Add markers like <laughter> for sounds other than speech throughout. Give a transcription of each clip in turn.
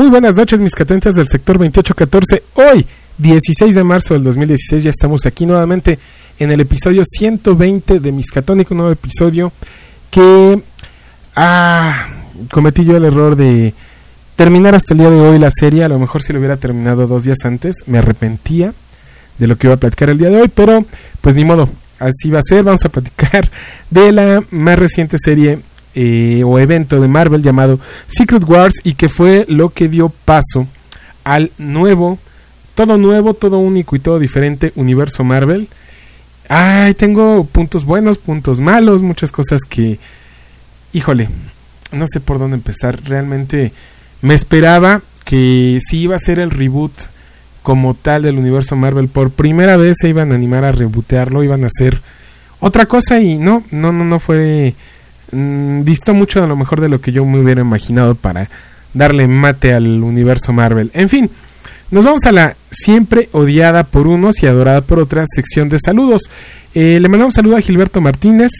Muy buenas noches, mis catentas del sector 2814. Hoy, 16 de marzo del 2016, ya estamos aquí nuevamente en el episodio 120 de Miscatónico, un nuevo episodio que ah, cometí yo el error de terminar hasta el día de hoy la serie. A lo mejor si lo hubiera terminado dos días antes, me arrepentía de lo que iba a platicar el día de hoy, pero pues ni modo, así va a ser. Vamos a platicar de la más reciente serie eh, o evento de Marvel llamado Secret Wars y que fue lo que dio paso al nuevo, todo nuevo, todo único y todo diferente universo Marvel. Ay, tengo puntos buenos, puntos malos, muchas cosas que híjole, no sé por dónde empezar. Realmente me esperaba que si iba a ser el reboot como tal del universo Marvel, por primera vez se iban a animar a rebootearlo, iban a hacer otra cosa y no, no, no, no fue... Mm, distó mucho a lo mejor de lo que yo me hubiera imaginado para darle mate al universo Marvel. En fin, nos vamos a la siempre odiada por unos y adorada por otras sección de saludos. Eh, le mandamos saludo a Gilberto Martínez,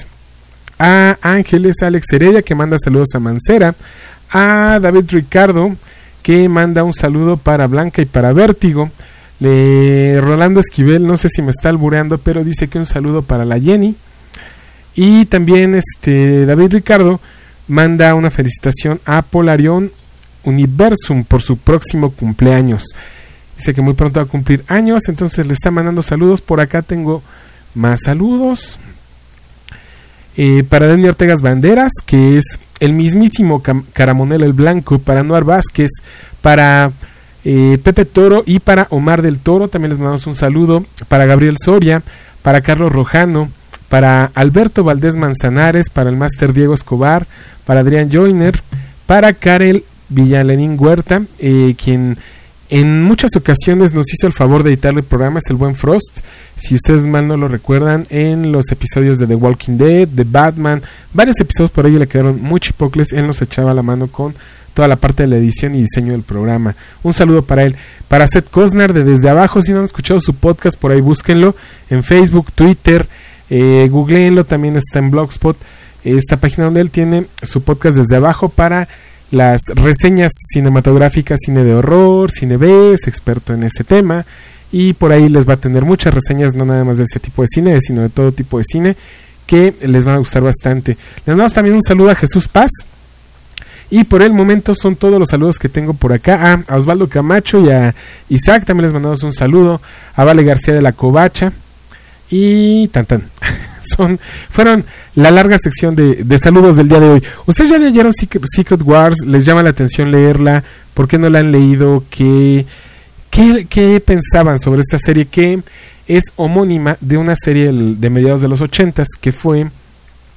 a Ángeles Alex Heredia que manda saludos a Mancera, a David Ricardo que manda un saludo para Blanca y para Vértigo. Le, Rolando Esquivel, no sé si me está albureando, pero dice que un saludo para la Jenny. Y también este David Ricardo manda una felicitación a Polarion Universum por su próximo cumpleaños. Dice que muy pronto va a cumplir años, entonces le está mandando saludos. Por acá tengo más saludos. Eh, para Daniel Ortegas Banderas, que es el mismísimo Caramonel el Blanco, para Noar Vázquez, para eh, Pepe Toro y para Omar del Toro, también les mandamos un saludo, para Gabriel Soria, para Carlos Rojano, para Alberto Valdés Manzanares, para el máster Diego Escobar, para Adrián Joyner, para Karel Villalenín Huerta, eh, quien en muchas ocasiones nos hizo el favor de editar el programa, es el buen Frost. Si ustedes mal no lo recuerdan, en los episodios de The Walking Dead, de Batman, varios episodios por ahí le quedaron muy chipocles. Él nos echaba la mano con toda la parte de la edición y diseño del programa. Un saludo para él. Para Seth Cosnar de Desde Abajo, si no han escuchado su podcast, por ahí búsquenlo en Facebook, Twitter, eh, googleenlo, también está en Blogspot, esta página donde él tiene su podcast Desde Abajo para las reseñas cinematográficas, cine de horror, cine B, es experto en ese tema y por ahí les va a tener muchas reseñas, no nada más de ese tipo de cine, sino de todo tipo de cine que les van a gustar bastante. Les damos también un saludo a Jesús Paz. Y por el momento son todos los saludos que tengo por acá. Ah, a Osvaldo Camacho y a Isaac también les mandamos un saludo. A Vale García de la Covacha. Y tan tan. <laughs> Son, fueron la larga sección de, de, saludos del día de hoy. ¿Ustedes ya leyeron Secret, Wars? ¿Les llama la atención leerla? ¿Por qué no la han leído? ¿Qué, qué, qué pensaban sobre esta serie? Que es homónima de una serie de mediados de los ochentas que fue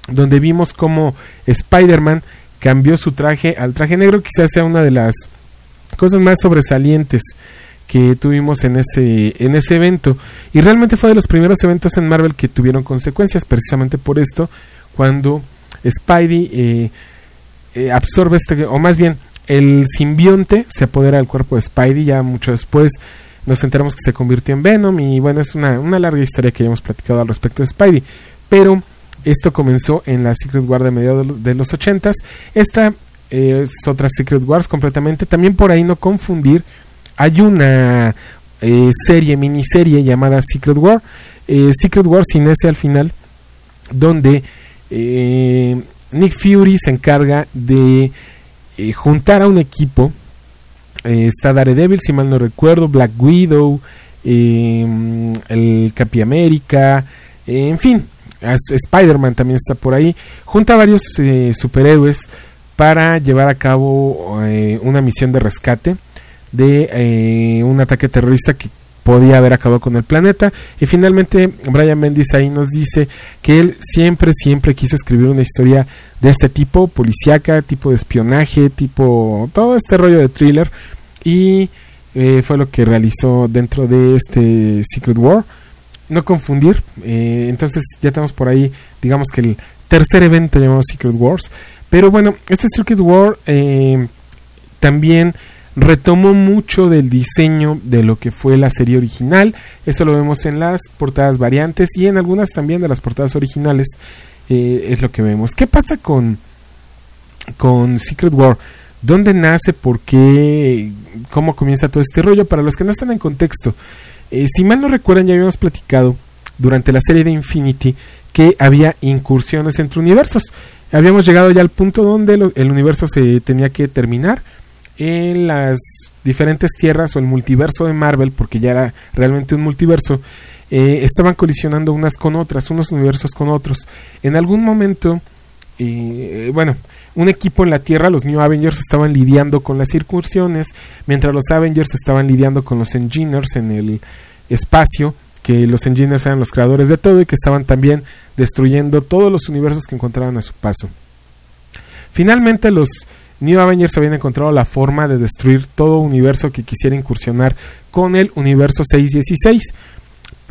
donde vimos cómo Spider-Man cambió su traje al traje negro. Quizás sea una de las cosas más sobresalientes que tuvimos en ese, en ese evento. Y realmente fue de los primeros eventos en Marvel que tuvieron consecuencias, precisamente por esto, cuando Spidey eh, eh, absorbe este, o más bien, el simbionte se apodera del cuerpo de Spidey, ya mucho después nos enteramos que se convirtió en Venom y bueno, es una, una larga historia que ya hemos platicado al respecto de Spidey, pero esto comenzó en la Secret War de mediados de los ochentas, esta eh, es otra Secret Wars completamente, también por ahí no confundir hay una eh, serie, miniserie llamada Secret War, eh, Secret War sin ese al final, donde eh, Nick Fury se encarga de juntar a un equipo. está Daredevil, si mal no recuerdo, Black Widow, el Capi América, en fin, Spider-Man también está por ahí. Junta a varios superhéroes para llevar a cabo una misión de rescate de eh, un ataque terrorista que podía haber acabado con el planeta. Y finalmente Brian Bendis ahí nos dice que él siempre, siempre quiso escribir una historia de este tipo, policíaca, tipo de espionaje, tipo todo este rollo de thriller. Y eh, fue lo que realizó dentro de este Secret War. No confundir, eh, entonces ya tenemos por ahí, digamos que el tercer evento llamado Secret Wars. Pero bueno, este Secret War también retomó mucho del diseño de lo que fue la serie original. Eso lo vemos en las portadas variantes y en algunas también de las portadas originales. Eh, es lo que vemos. ¿Qué pasa con, con Secret War? ¿Dónde nace? ¿Por qué? ¿Cómo comienza todo este rollo? Para los que no están en contexto, eh, si mal no recuerdan, ya habíamos platicado durante la serie de Infinity que había incursiones entre universos. Habíamos llegado ya al punto donde el universo se tenía que terminar en las diferentes tierras o el multiverso de Marvel, porque ya era realmente un multiverso, eh, estaban colisionando unas con otras, unos universos con otros. En algún momento, eh, bueno, un equipo en la Tierra, los New Avengers, estaban lidiando con las incursiones, mientras los Avengers estaban lidiando con los Engineers en el espacio, que los Engineers eran los creadores de todo y que estaban también destruyendo todos los universos que encontraban a su paso. Finalmente los New Avengers habían encontrado la forma de destruir todo universo que quisiera incursionar con el universo 616.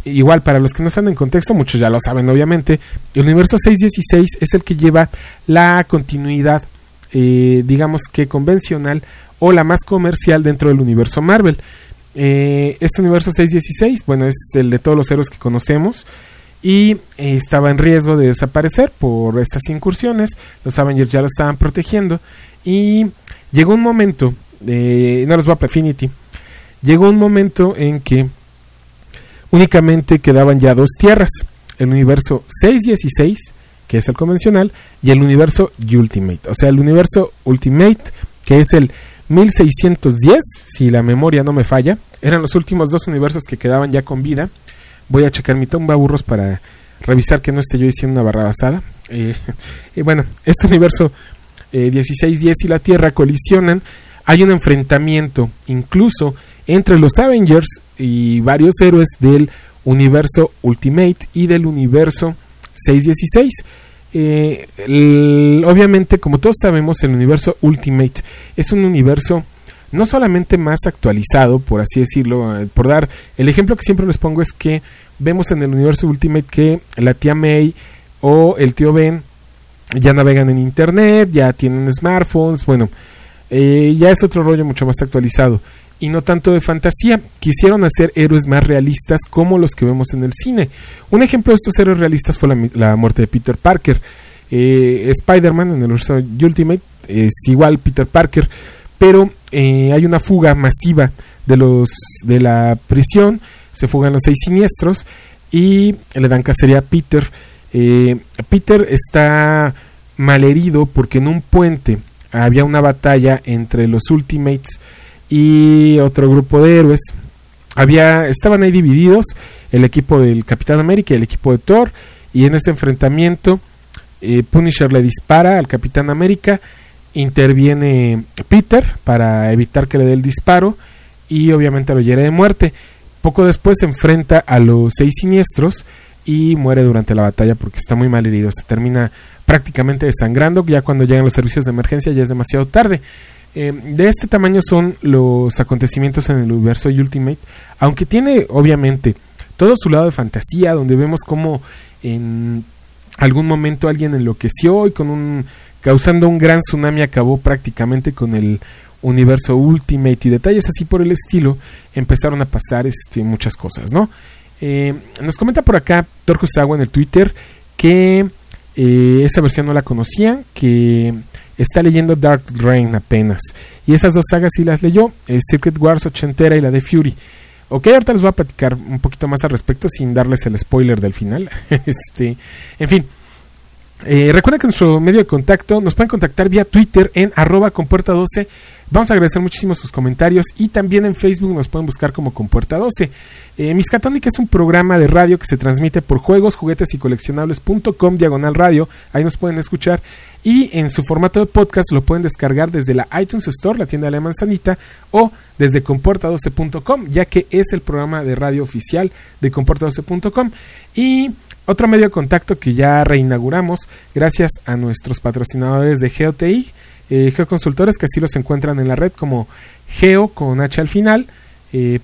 Igual, para los que no están en contexto, muchos ya lo saben, obviamente. El universo 616 es el que lleva la continuidad, eh, digamos que convencional o la más comercial dentro del universo Marvel. Eh, este universo 616, bueno, es el de todos los héroes que conocemos y eh, estaba en riesgo de desaparecer por estas incursiones. Los Avengers ya lo estaban protegiendo y llegó un momento, eh, no los va a Infinity, llegó un momento en que únicamente quedaban ya dos tierras, el universo 616, que es el convencional, y el universo Ultimate, o sea, el universo Ultimate, que es el 1610, si la memoria no me falla, eran los últimos dos universos que quedaban ya con vida. Voy a checar mi tumba burros para revisar que no esté yo diciendo una barra basada. Eh, <laughs> y bueno, este universo 1610 eh, y la Tierra colisionan. Hay un enfrentamiento incluso entre los Avengers y varios héroes del universo Ultimate y del universo 616. Eh, obviamente, como todos sabemos, el universo Ultimate es un universo no solamente más actualizado, por así decirlo, eh, por dar el ejemplo que siempre les pongo es que vemos en el universo Ultimate que la tía May o el tío Ben ya navegan en internet, ya tienen smartphones, bueno, eh, ya es otro rollo mucho más actualizado y no tanto de fantasía. Quisieron hacer héroes más realistas como los que vemos en el cine. Un ejemplo de estos héroes realistas fue la, muerte de Peter Parker. Eh, Spider-Man en el Ultimate es igual Peter Parker, pero eh, hay una fuga masiva de los de la prisión, se fugan los seis siniestros y le dan cacería a Peter eh, Peter está malherido porque en un puente había una batalla entre los Ultimates y otro grupo de héroes. Había, estaban ahí divididos el equipo del Capitán América y el equipo de Thor. Y en ese enfrentamiento, eh, Punisher le dispara al Capitán América. Interviene Peter para evitar que le dé el disparo. Y obviamente lo hiere de muerte. Poco después se enfrenta a los seis siniestros y muere durante la batalla porque está muy mal herido. Se termina prácticamente desangrando. Ya cuando llegan los servicios de emergencia ya es demasiado tarde. Eh, de este tamaño son los acontecimientos en el universo Ultimate, aunque tiene obviamente todo su lado de fantasía, donde vemos como en algún momento alguien enloqueció y con un causando un gran tsunami acabó prácticamente con el universo Ultimate y detalles así por el estilo empezaron a pasar este, muchas cosas, ¿no? Eh, nos comenta por acá Torkusawa en el Twitter que eh, esta versión no la conocía, que está leyendo Dark Reign apenas. Y esas dos sagas sí las leyó, eh, Secret Wars ochentera y la de Fury. Ok, ahorita les voy a platicar un poquito más al respecto sin darles el spoiler del final. <laughs> este, en fin. Recuerden que nuestro medio de contacto nos pueden contactar vía Twitter en arroba compuerta 12 Vamos a agradecer muchísimo sus comentarios y también en Facebook nos pueden buscar como Compuerta 12. Eh, Miscatónica es un programa de radio que se transmite por juegos, juguetes y coleccionables.com diagonal radio. Ahí nos pueden escuchar y en su formato de podcast lo pueden descargar desde la iTunes Store, la tienda de la manzanita, o desde compuerta12.com, ya que es el programa de radio oficial de compuerta12.com. Y otro medio de contacto que ya reinauguramos gracias a nuestros patrocinadores de GeoTI eh, geoconsultores que así los encuentran en la red como geo con h al final eh,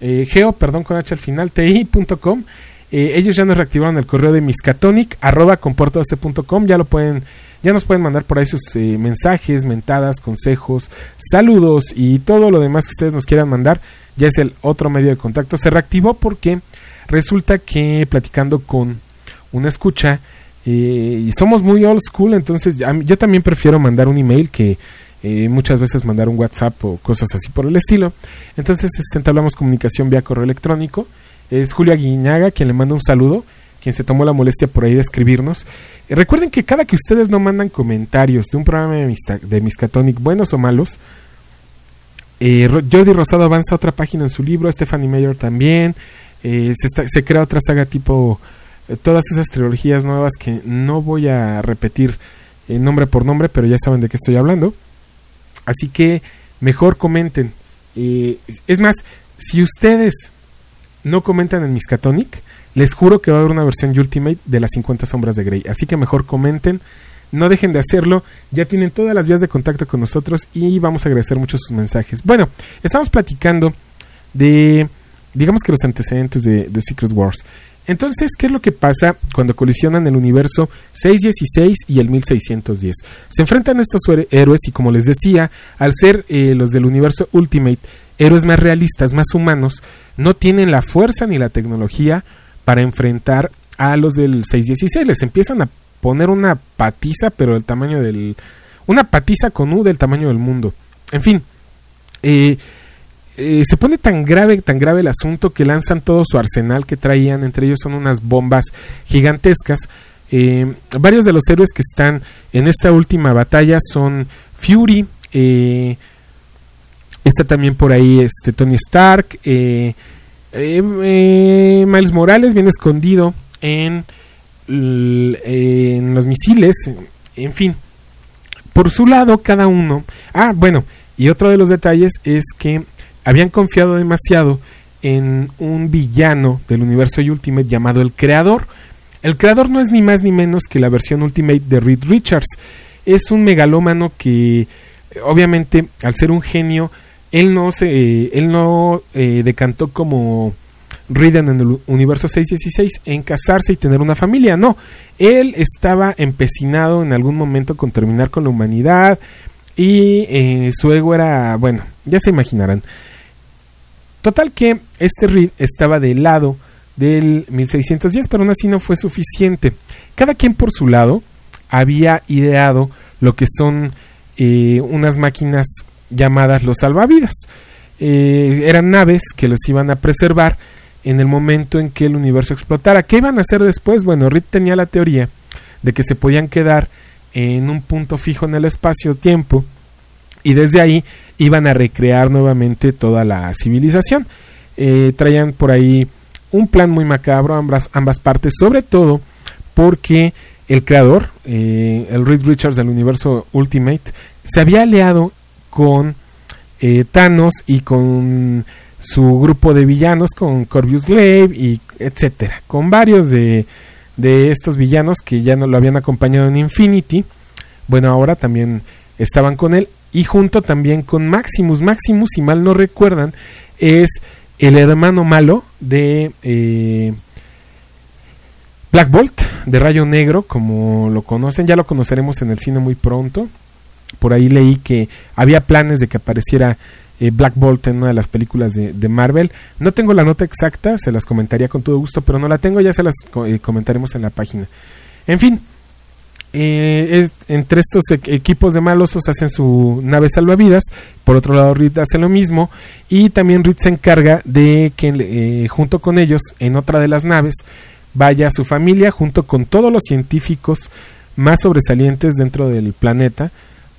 eh, geo perdón con h al final ti.com ellos ya nos reactivaron el correo de miscatonic arroba ya lo pueden ya nos pueden mandar por ahí sus mensajes mentadas consejos saludos y todo lo demás que ustedes nos quieran mandar. Ya es el otro medio de contacto. Se reactivó porque resulta que platicando con una escucha y somos muy old school, entonces yo también prefiero mandar un email que eh, muchas veces mandar un WhatsApp o cosas así por el estilo. Entonces este, entablamos comunicación vía correo electrónico. Es Julia Guiñaga quien le manda un saludo, quien se tomó la molestia por ahí de escribirnos. Eh, recuerden que cada que ustedes no mandan comentarios de un programa de, Miscatonic, buenos o malos, eh, Jordi Rosado avanza otra página en su libro, Stephanie Mayer también, se, se crea otra saga tipo eh, todas esas trilogías nuevas que no voy a repetir eh, nombre por nombre, pero ya saben de qué estoy hablando. Así que mejor comenten. Eh, es más, si ustedes no comentan en Miskatonic, les juro que va a haber una versión Ultimate de las 50 sombras de Grey. Así que mejor comenten no dejen de hacerlo. Ya tienen todas las vías de contacto con nosotros y vamos a agradecer mucho sus mensajes. Bueno, estamos platicando de, digamos que los antecedentes de, Secret Wars. Entonces, ¿qué es lo que pasa cuando colisionan el universo 616 y el 1610? Se enfrentan estos héroes y como les decía, al ser eh, los del universo Ultimate, héroes más realistas, más humanos, no tienen la fuerza ni la tecnología para enfrentar a los del 616. Les empiezan a poner una patiza, pero del tamaño del... Una patiza con U del tamaño del mundo. En fin, eh, eh, se pone tan grave, tan grave el asunto que lanzan todo su arsenal que traían, entre ellos son unas bombas gigantescas. Eh, varios de los héroes que están en esta última batalla son Fury, eh, está también por ahí este Tony Stark, Miles Morales viene escondido en, en los misiles, en fin. Por su lado, cada uno. Ah, bueno, y otro de los detalles es que habían confiado demasiado en un villano del universo Ultimate llamado el Creador. El Creador no es ni más ni menos que la versión Ultimate de Reed Richards. Es un megalómano que, obviamente, al ser un genio, él no se, él no eh, decantó como Reed en el universo 616 en casarse y tener una familia. No, él estaba empecinado en algún momento con terminar con la humanidad y eh, su ego era, bueno, ya se imaginarán. Total que este Reed estaba del lado del 1610, pero aún así no fue suficiente. Cada quien por su lado había ideado lo que son eh, unas máquinas llamadas los salvavidas. Eh, eran naves que los iban a preservar en el momento en que el universo explotara. ¿Qué iban a hacer después? Bueno, Reed tenía la teoría de que se podían quedar en un punto fijo en el espacio-tiempo y desde ahí iban a recrear nuevamente toda la civilización. Eh, traían por ahí un plan muy macabro ambas, ambas partes, sobre todo porque el creador, eh, el Reed Richards del universo Ultimate, se había aliado con eh, Thanos y con su grupo de villanos, con Corvus Glaive y etcétera, con varios de, de estos villanos que ya no lo habían acompañado en Infinity. Bueno, ahora también estaban con él y junto también con Maximus. Maximus, si mal no recuerdan, es el hermano malo de eh, Black Bolt, de Rayo Negro, como lo conocen. Ya lo conoceremos en el cine muy pronto. Por ahí leí que había planes de que apareciera eh, Black Bolt en una de las películas de, Marvel. No tengo la nota exacta, se las comentaría con todo gusto, pero no la tengo, ya se las eh, comentaremos en la página. En fin, eh, entre estos e-, equipos de malosos hacen su nave salvavidas. Por otro lado, Reed hace lo mismo. Y también Reed se encarga de que eh, junto con ellos, en otra de las naves, vaya su familia junto con todos los científicos más sobresalientes dentro del planeta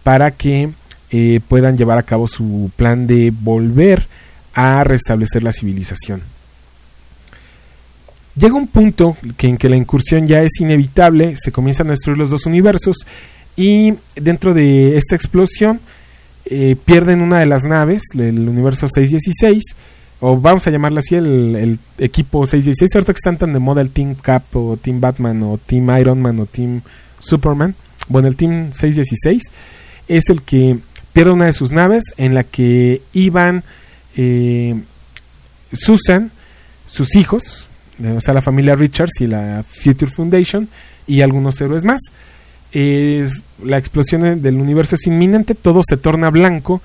para que eh, puedan llevar a cabo su plan de volver a restablecer la civilización. Llega un punto que en que la incursión ya es inevitable, se comienzan a destruir los dos universos y dentro de esta explosión eh, pierden una de las naves, el universo 616, o vamos a llamarla así, el, equipo 616, ahorita que están tan de moda el Team Cap o Team Batman o Team Iron Man o Team Superman, bueno, el Team 616 es el que pierde una de sus naves en la que iban eh, Susan, sus hijos, o sea, la familia Richards y la Future Foundation y algunos héroes más. Es, la explosión del universo es inminente, todo se torna blanco.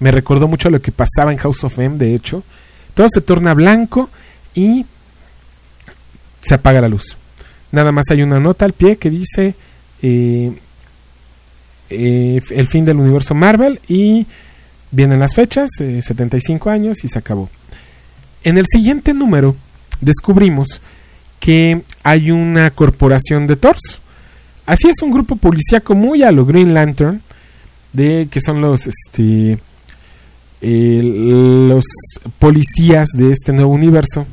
Me recordó mucho lo que pasaba en House of M, de hecho. Todo se torna blanco y se apaga la luz. Nada más hay una nota al pie que dice eh, eh, el fin del universo Marvel y vienen las fechas, 75 eh, años y se acabó. En el siguiente número descubrimos que hay una corporación de Thors. Así es un grupo policíaco muy a lo Green Lantern, de que son los este los policías de este nuevo universo.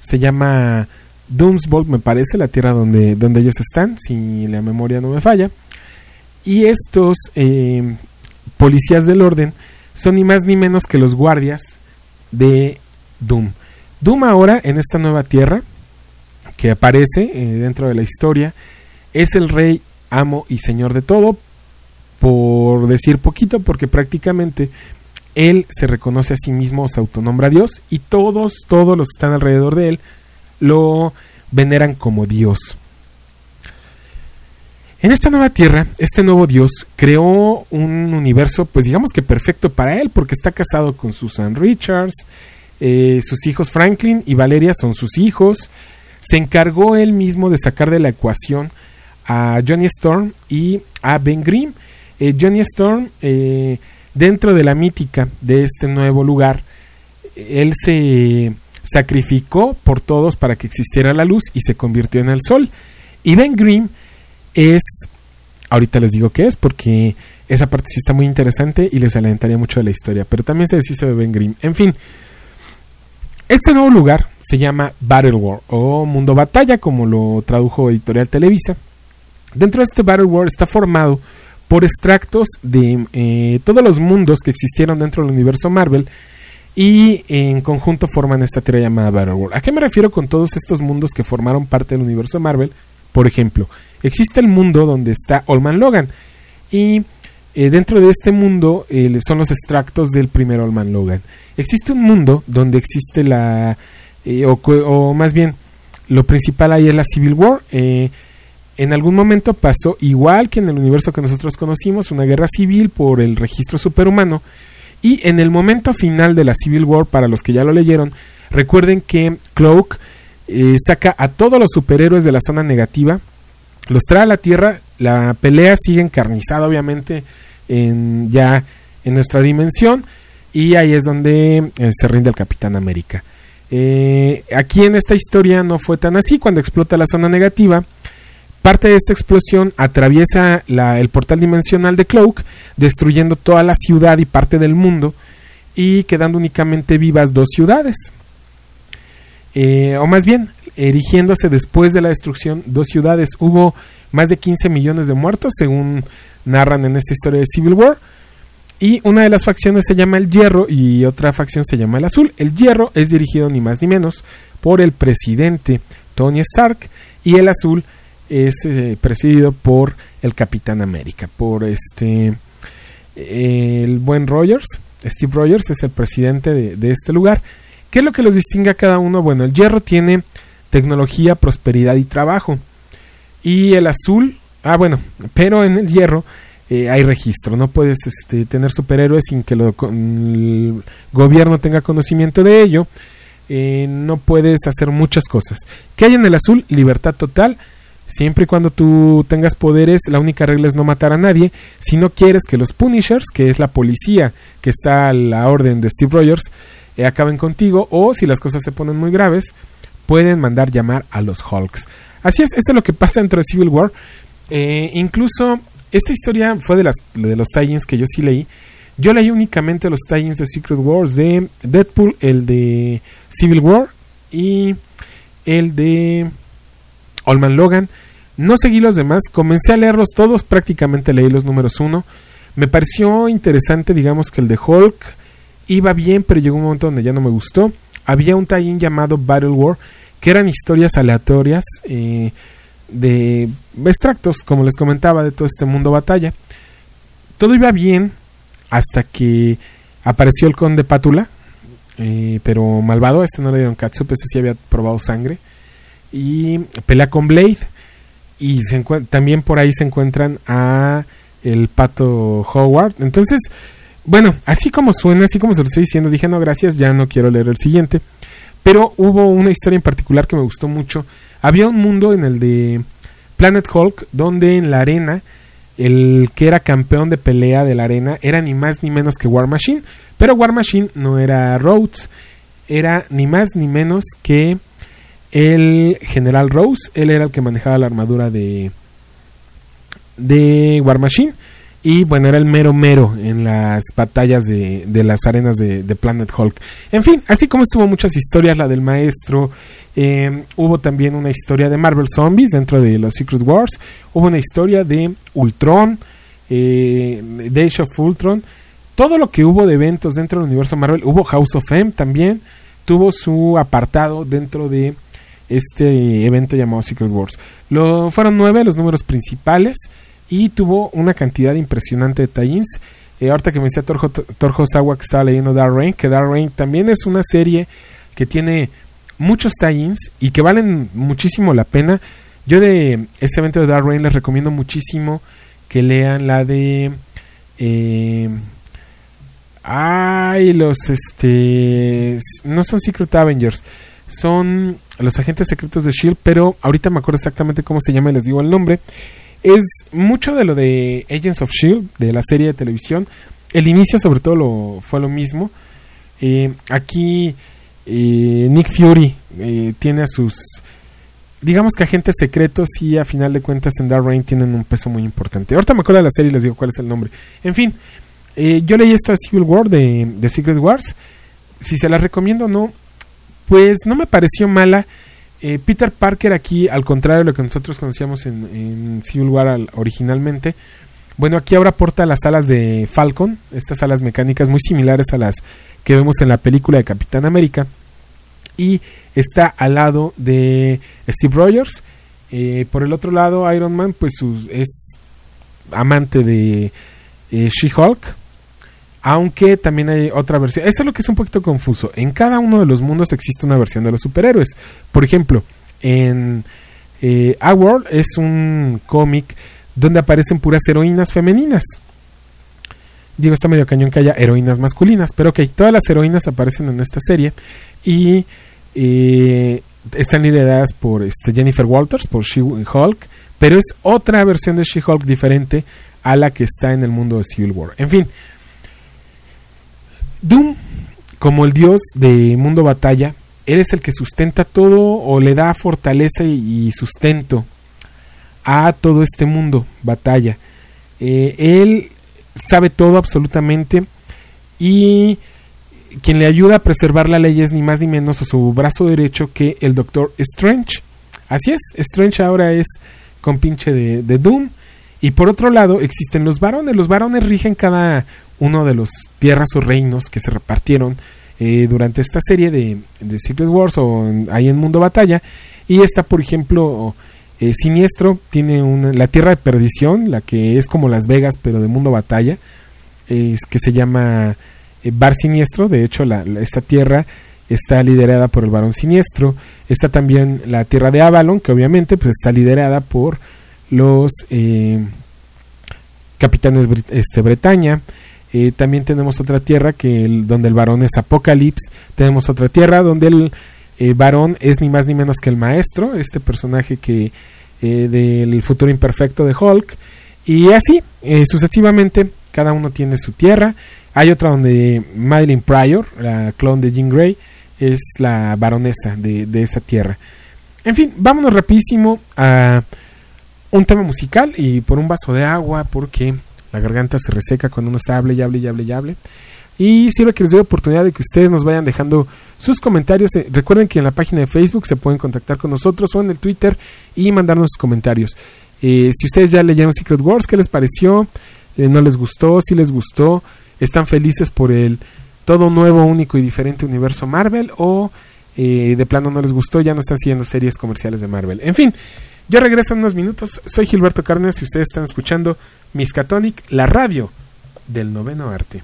Se llama Doomsbolt, me parece, la tierra donde, donde ellos están, si la memoria no me falla. Y estos eh, policías del orden son ni más ni menos que los guardias de Doom. Doom ahora, en esta nueva tierra, que aparece eh, dentro de la historia, es el rey amo y señor de todo, por decir poquito, porque prácticamente él se reconoce a sí mismo, se autonombra Dios y todos, todos los que están alrededor de él lo veneran como Dios. En esta nueva tierra, este nuevo Dios creó un universo, pues digamos que perfecto para él, porque está casado con Susan Richards, eh, sus hijos Franklin y Valeria son sus hijos. Se encargó él mismo de sacar de la ecuación a Johnny Storm y a Ben Grimm. Eh, Johnny Storm, eh, dentro de la mítica de este nuevo lugar, él se sacrificó por todos para que existiera la luz y se convirtió en el sol. Y Ben Grimm es, ahorita les digo qué es, porque esa parte sí está muy interesante y les adelantaría mucho de la historia, pero también se deshizo de Ben Grimm. En fin, este nuevo lugar se llama Battle War o Mundo Batalla, como lo tradujo Editorial Televisa. Dentro de este Battle War está formado por extractos de eh, todos los mundos que existieron dentro del universo Marvel y en conjunto forman esta tierra llamada Battle World. ¿A qué me refiero con todos estos mundos que formaron parte del universo Marvel? Por ejemplo, existe el mundo donde está Olman Logan y eh, dentro de este mundo eh, son los extractos del primer Olman Logan. Existe un mundo donde existe la, o, o, más bien, lo principal ahí es la Civil War en algún momento pasó, igual que en el universo que nosotros conocimos, una guerra civil por el registro superhumano. Y en el momento final de la Civil War, para los que ya lo leyeron, recuerden que Cloak eh, saca a todos los superhéroes de la zona negativa, los trae a la Tierra, la pelea sigue encarnizada obviamente en, ya en nuestra dimensión y ahí es donde eh, se rinde el Capitán América. Eh, aquí en esta historia no fue tan así, cuando explota la zona negativa, Parte de esta explosión atraviesa el portal dimensional de Cloak, destruyendo toda la ciudad y parte del mundo, y quedando únicamente vivas dos ciudades. Eh, o más bien, erigiéndose después de la destrucción dos ciudades. Hubo más de 15 millones de muertos, según narran en esta historia de Civil War. Y una de las facciones se llama el Hierro y otra facción se llama el Azul. El Hierro es dirigido ni más ni menos por el presidente Tony Stark y el Azul es eh, presidido por el Capitán América, por este el buen Rogers, Steve Rogers es el presidente de, este lugar. ¿Qué es lo que los distingue a cada uno? Bueno, el hierro tiene tecnología, prosperidad y trabajo. Y el azul, ah bueno, pero en el hierro eh, hay registro. No puedes este, tener superhéroes sin que lo, el gobierno tenga conocimiento de ello. Eh, no puedes hacer muchas cosas. ¿Qué hay en el azul? Libertad total Siempre y cuando tú tengas poderes, la única regla es no matar a nadie. Si no quieres que los Punishers, que es la policía que está a la orden de Steve Rogers, eh, acaben contigo, o si las cosas se ponen muy graves, pueden mandar llamar a los Hulks. Así es, esto es lo que pasa dentro de Civil War. Eh, incluso esta historia fue de, las, de los tie que yo sí leí. Yo leí únicamente los tie de Secret Wars de Deadpool, el de Civil War y el de Olman Logan. No seguí los demás, comencé a leerlos todos, prácticamente leí los números uno. Me pareció interesante, digamos que el de Hulk iba bien, pero llegó un momento donde ya no me gustó. Había un tie llamado Battle War, que eran historias aleatorias eh, de extractos, como les comentaba, de todo este mundo batalla. Todo iba bien hasta que apareció el conde Pátula, eh, pero malvado, este no le dieron catsup, este sí había probado sangre y pelea con Blade y también por ahí se encuentran a el pato Howard. Entonces, bueno, así como suena, así como se lo estoy diciendo, dije no, gracias, ya no quiero leer el siguiente. Pero hubo una historia en particular que me gustó mucho. Había un mundo en el de Planet Hulk donde en la arena el que era campeón de pelea de la arena era ni más ni menos que War Machine. Pero War Machine no era Rhodes, era ni más ni menos que el general Rose, él era el que manejaba la armadura de, de War Machine. Y bueno, era el mero mero en las batallas de, de las arenas de, Planet Hulk. En fin, así como estuvo muchas historias, la del maestro, eh, hubo también una historia de Marvel Zombies dentro de los Secret Wars, hubo una historia de Ultron, eh, de of Ultron, todo lo que hubo de eventos dentro del universo Marvel, hubo House of M también, tuvo su apartado dentro de este evento llamado Secret Wars. Lo, fueron nueve los números principales y tuvo una cantidad impresionante de tie-ins. Eh, ahorita que me decía Torjo, Torjo Sawa que estaba leyendo Dark Reign, que Dark Reign también es una serie que tiene muchos tie-ins y que valen muchísimo la pena. Yo de este evento de Dark Reign les recomiendo muchísimo que lean la de... Eh, ay, los este... No son Secret Avengers, son los agentes secretos de Shield, pero ahorita me acuerdo exactamente cómo se llama y les digo el nombre. Es mucho de lo de Agents of Shield, de la serie de televisión. El inicio sobre todo lo, fue lo mismo. Eh, aquí eh, Nick Fury eh, tiene a sus digamos que agentes secretos y a final de cuentas en Dark Reign tienen un peso muy importante. Ahorita me acuerdo de la serie y les digo cuál es el nombre. En fin, yo leí esto de Civil War de, de Secret Wars. Si se la recomiendo o no, pues no me pareció mala. Eh, Peter Parker aquí, al contrario de lo que nosotros conocíamos en, Civil War originalmente, bueno, aquí ahora porta las alas de Falcon, estas alas mecánicas muy similares a las que vemos en la película de Capitán América, y está al lado de Steve Rogers. Eh, por el otro lado, Iron Man, pues es amante de eh, She-Hulk aunque también hay otra versión. Eso es lo que es un poquito confuso. En cada uno de los mundos existe una versión de los superhéroes. Por ejemplo, en eh, A World es un cómic donde aparecen puras heroínas femeninas. Digo, está medio cañón que haya heroínas masculinas, pero ok, todas las heroínas aparecen en esta serie y eh, están lideradas por este, Jennifer Walters, por She-Hulk, pero es otra versión de She-Hulk diferente a la que está en el mundo de Civil War. En fin, Doom, como el dios de mundo batalla, eres el que sustenta todo o le da fortaleza y sustento a todo este mundo batalla. Eh, él sabe todo absolutamente y quien le ayuda a preservar la ley es ni más ni menos a su brazo derecho que el Doctor Strange. Así es, Strange ahora es compinche de, de Doom. Y por otro lado existen los varones. Los varones rigen cada uno de los tierras o reinos que se repartieron eh, durante esta serie de, de, Secret Wars o ahí en Mundo Batalla. Y está, por ejemplo, eh, Siniestro, tiene una, la Tierra de Perdición, la que es como Las Vegas, pero de Mundo Batalla, es que se llama eh, Bar Siniestro. De hecho, la, esta tierra está liderada por el Barón Siniestro. Está también la Tierra de Avalon, que obviamente pues, está liderada por los capitanes este, Bretaña. Eh, también tenemos otra tierra que donde el varón es Apocalipsis. Tenemos otra tierra donde el eh, varón es ni más ni menos que el maestro, este personaje que eh, del futuro imperfecto de Hulk. Y así, sucesivamente, cada uno tiene su tierra. Hay otra donde Madeline Pryor, la clon de Jean Grey, es la baronesa de, de esa tierra. En fin, vámonos rapidísimo a un tema musical y por un vaso de agua porque la garganta se reseca cuando uno está hable y hable y hable y hable. Y sirve que les doy oportunidad de que ustedes nos vayan dejando sus comentarios. Eh, recuerden que en la página de Facebook se pueden contactar con nosotros o en el Twitter y mandarnos sus comentarios. Eh, si ustedes ya leyeron Secret Wars, ¿qué les pareció? Eh, ¿No les gustó? ¿Si les gustó? ¿Están felices por el todo nuevo, único y diferente universo Marvel? ¿O de plano no les gustó? Ya no están siguiendo series comerciales de Marvel. En fin, yo regreso en unos minutos. Soy Gilberto Carnes y ustedes están escuchando Miskatonic, la radio del noveno arte.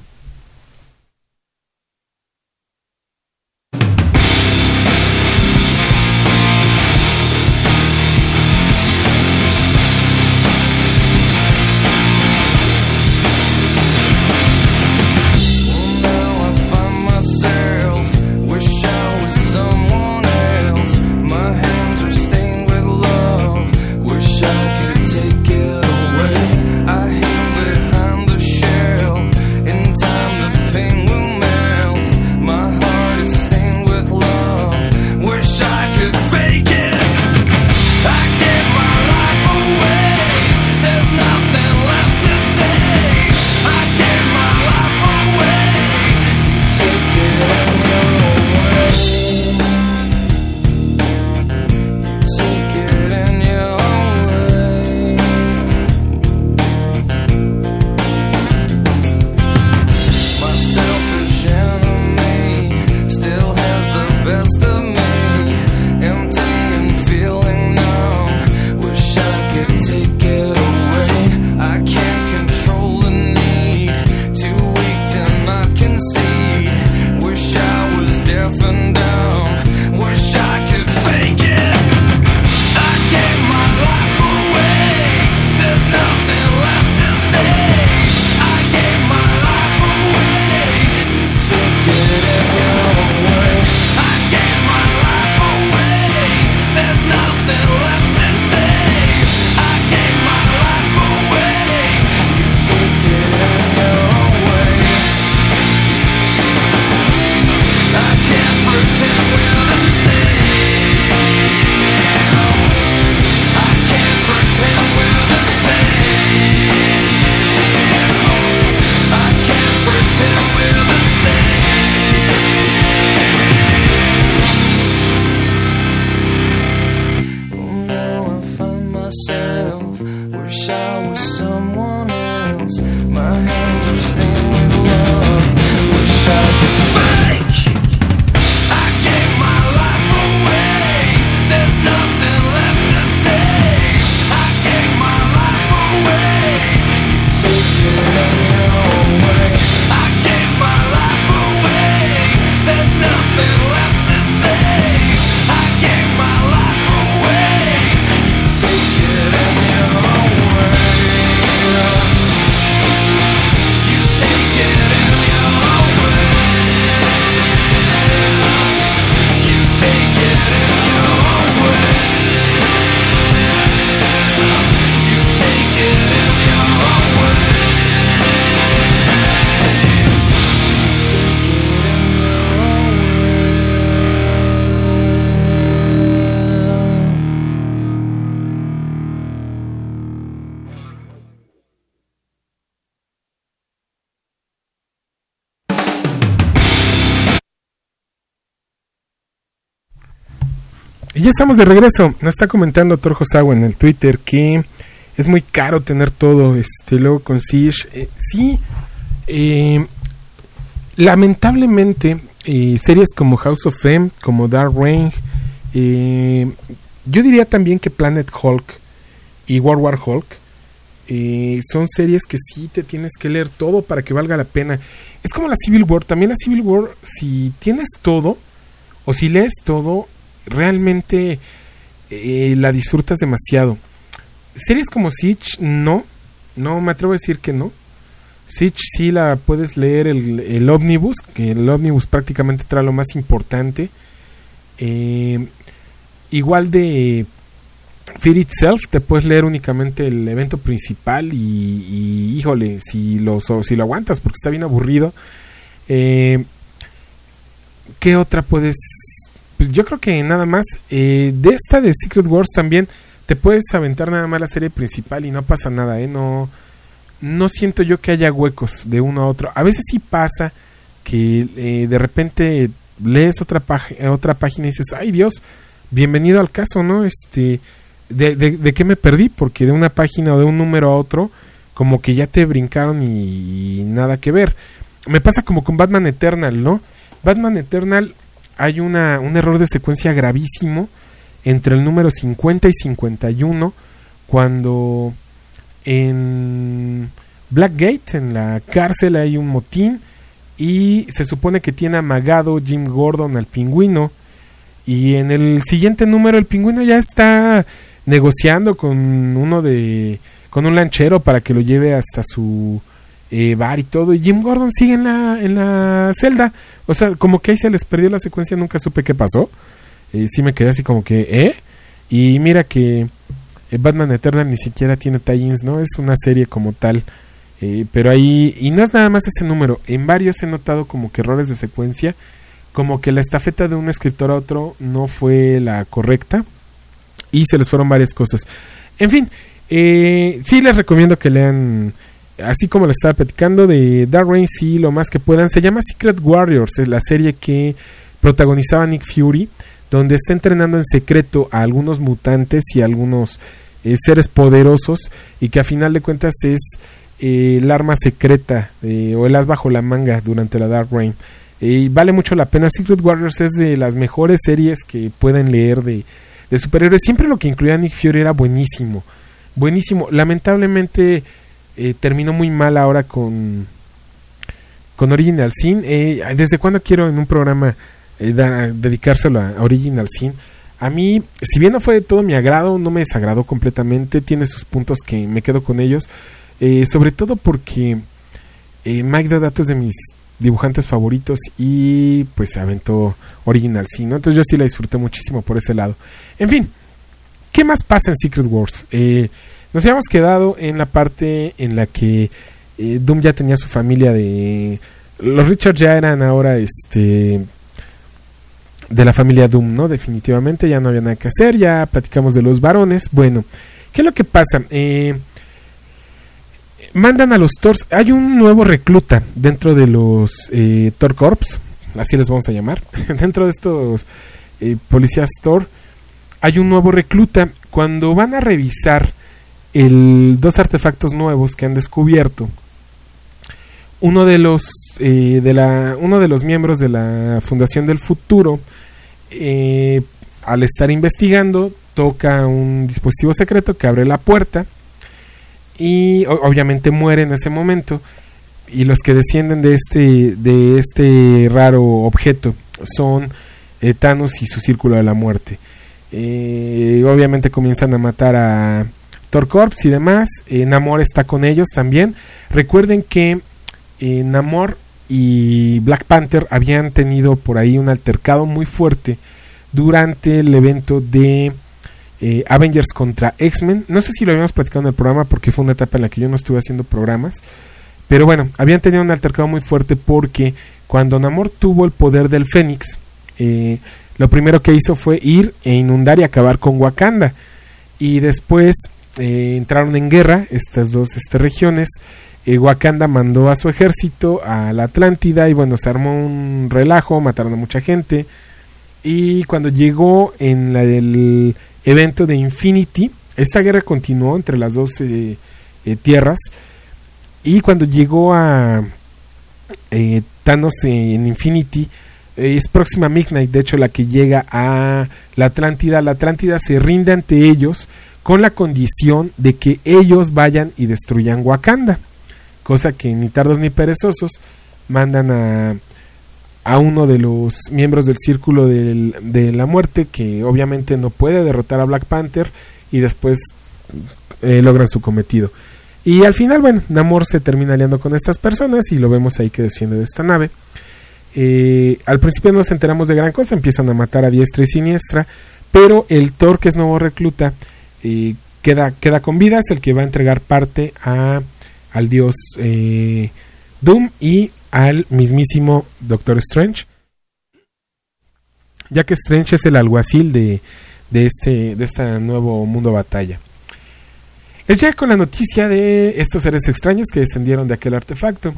Ya estamos de regreso. Nos está comentando Torjo Sawa en el Twitter que es muy caro tener todo. Este, luego con Siege. eh, sí, eh, lamentablemente, eh, series como House of M, como Dark Reign, yo diría también que Planet Hulk y World War Hulk son series que sí te tienes que leer todo para que valga la pena. Es como la Civil War. También la Civil War, si tienes todo o si lees todo, realmente eh, la disfrutas demasiado. Series como Siege, no. No me atrevo a decir que no. Siege sí la puedes leer el, el ómnibus, que el ómnibus prácticamente trae lo más importante. Eh, igual de Fear Itself, te puedes leer únicamente el evento principal y, híjole, si lo, si lo aguantas, porque está bien aburrido. Eh, ¿Qué otra puedes...? Pues yo creo que nada más. Eh, de esta de Secret Wars también te puedes aventar nada más la serie principal y no pasa nada, ¿eh? No, no siento yo que haya huecos de uno a otro. A veces sí pasa que eh, de repente lees otra, otra página y dices, ay Dios, bienvenido al caso, ¿no? Este, de, de, de qué me perdí? Porque de una página o de un número a otro, como que ya te brincaron y nada que ver. Me pasa como con Batman Eternal, ¿no? Batman Eternal hay una, un error de secuencia gravísimo entre el número 50 y 51 cuando en Blackgate, en la cárcel, hay un motín y se supone que tiene amagado Jim Gordon al pingüino. Y en el siguiente número el pingüino ya está negociando con uno de con un lanchero para que lo lleve hasta su eh, bar y todo. Y Jim Gordon sigue en la en la celda o sea como que ahí se les perdió la secuencia nunca supe qué pasó. Eh, sí me quedé así como que eh y mira que eh, Batman Eternal ni siquiera tiene tie-ins no es una serie como tal. Eh, pero ahí y no es nada más ese número. En varios he notado como que errores de secuencia. Como que la estafeta de un escritor a otro no fue la correcta. Y se les fueron varias cosas. En fin, eh, sí les recomiendo que lean, así como les estaba platicando, de Dark Reign, sí, lo más que puedan. Se llama Secret Warriors, es la serie que protagonizaba Nick Fury, donde está entrenando en secreto a algunos mutantes y a algunos eh, seres poderosos y que a final de cuentas es eh, el arma secreta eh, o el as bajo la manga durante la Dark Reign. Vale mucho la pena. Secret Warriors es de las mejores series que pueden leer de, de superhéroes. Siempre lo que incluía Nick Fury era buenísimo. Buenísimo. Lamentablemente eh, terminó muy mal ahora con, con Original Sin. Eh, ¿Desde cuándo quiero en un programa eh, dedicárselo a Original Sin? A mí, si bien no fue de todo mi agrado, no me desagradó completamente. Tiene sus puntos que me quedo con ellos. Eh, sobre todo porque eh, Mike Deodato es de mis dibujantes favoritos y pues aventó Original Sin, ¿no? Entonces yo sí la disfruté muchísimo por ese lado. En fin, ¿qué más pasa en Secret Wars? Eh, nos habíamos quedado en la parte en la que eh, Doom ya tenía su familia de... Los Richards ya eran ahora este de la familia Doom, ¿no? Definitivamente ya no había nada que hacer, ya platicamos de los varones. Bueno, ¿qué es lo que pasa? Eh, mandan a los Thors. Hay un nuevo recluta dentro de los eh, Thor Corps, así les vamos a llamar. <laughs> dentro de estos eh, policías Thor, hay un nuevo recluta. Cuando van a revisar dos artefactos nuevos que han descubierto. Uno de los eh, de la uno de los miembros de la Fundación del Futuro eh, al estar investigando toca un dispositivo secreto que abre la puerta y obviamente muere en ese momento y los que descienden de este de este raro objeto son eh, Thanos y su círculo de la muerte Eh, obviamente comienzan a matar a Thor Corps y demás Namor está con ellos también recuerden que Namor y Black Panther habían tenido por ahí un altercado muy fuerte durante el evento de eh, Avengers contra X-Men. No sé si lo habíamos platicado en el programa porque fue una etapa en la que yo no estuve haciendo programas. Pero bueno, habían tenido un altercado muy fuerte porque cuando Namor tuvo el poder del Fénix, eh, lo primero que hizo fue ir e inundar y acabar con Wakanda. Y después eh, entraron en guerra estas dos regiones. Eh, Wakanda mandó a su ejército a la Atlántida y bueno, se armó un relajo, mataron a mucha gente. Y cuando llegó en del evento de Infinity, esta guerra continuó entre las dos eh, tierras. Y cuando llegó a Thanos en Infinity, es próxima Midnight, de hecho, la que llega a la Atlántida. La Atlántida se rinde ante ellos con la condición de que ellos vayan y destruyan Wakanda. Cosa que ni tardos ni perezosos mandan a, a uno de los miembros del Círculo de la Muerte, que obviamente no puede derrotar a Black Panther, y después eh, logran su cometido. Y al final, bueno, Namor se termina aliando con estas personas y lo vemos ahí que desciende de esta nave. Eh, al principio no nos enteramos de gran cosa, empiezan a matar a diestra y siniestra, pero el Thor, que es nuevo recluta, queda, queda con vida, es el que va a entregar parte a, al dios eh, Doom y al mismísimo Doctor Strange, ya que Strange es el alguacil de, de este de este nuevo mundo batalla. Les llega con la noticia de estos seres extraños que descendieron de aquel artefacto.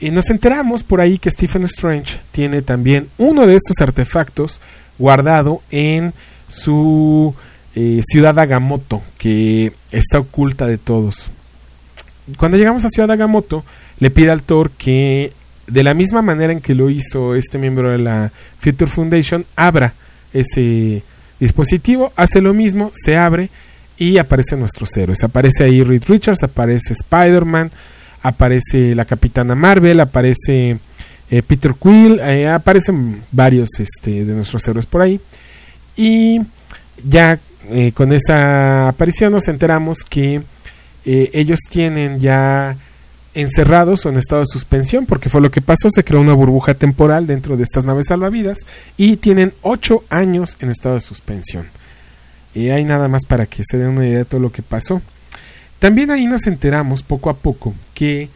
Y nos enteramos por ahí que Stephen Strange tiene también uno de estos artefactos guardado en su eh, ciudad Agamotto, que está oculta de todos. Cuando llegamos a Ciudad Agamotto, le pide al Thor que, de la misma manera en que lo hizo este miembro de la Future Foundation, abra ese dispositivo, hace lo mismo, se abre y aparecen nuestros héroes. Aparece ahí Reed Richards, aparece Spider-Man, aparece la Capitana Marvel, aparece eh, Peter Quill, eh, aparecen varios este, de nuestros héroes por ahí. Y ya eh, con esa aparición nos enteramos que eh, ellos tienen ya encerrados o en estado de suspensión, porque fue lo que pasó, se creó una burbuja temporal dentro de estas naves salvavidas y tienen ocho años en estado de suspensión. Y hay nada más para que se den una idea de todo lo que pasó. También ahí nos enteramos poco a poco que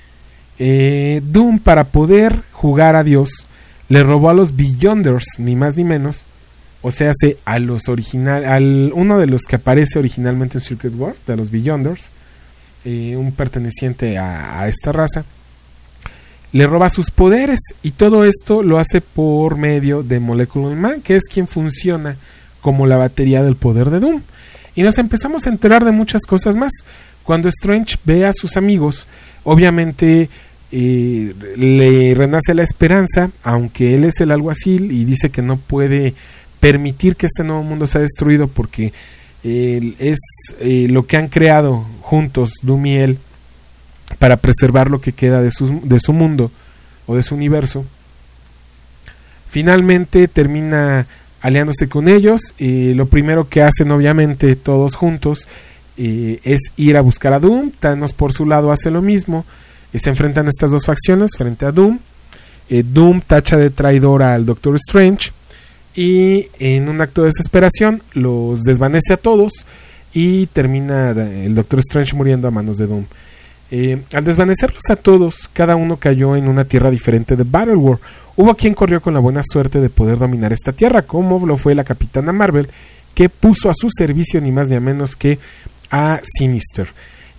eh, Doom para poder jugar a Dios le robó a los Beyonders, ni más ni menos, o sea, hace a los original, al uno de los que aparece originalmente en Secret World, de los Beyonders, eh, un perteneciente a, a esta raza, le roba sus poderes y todo esto lo hace por medio de Molecular Man, que es quien funciona como la batería del poder de Doom. Y nos empezamos a enterar de muchas cosas más. Cuando Strange ve a sus amigos, obviamente eh, le renace la esperanza, aunque él es el alguacil y dice que no puede permitir que este nuevo mundo sea destruido porque eh, es eh, lo que han creado juntos Doom y él para preservar lo que queda de su, de su mundo o de su universo. Finalmente termina aliándose con ellos. y lo primero que hacen, obviamente, todos juntos eh, es ir a buscar a Doom. Thanos, por su lado, hace lo mismo. Eh, se enfrentan estas dos facciones frente a Doom. Eh, Doom tacha de traidora al Doctor Strange. Y en un acto de desesperación los desvanece a todos. Y termina el Doctor Strange muriendo a manos de Doom. Eh, al desvanecerlos a todos, cada uno cayó en una tierra diferente de Battleworld. Hubo quien corrió con la buena suerte de poder dominar esta tierra, como lo fue la Capitana Marvel, que puso a su servicio ni más ni menos que a Sinister.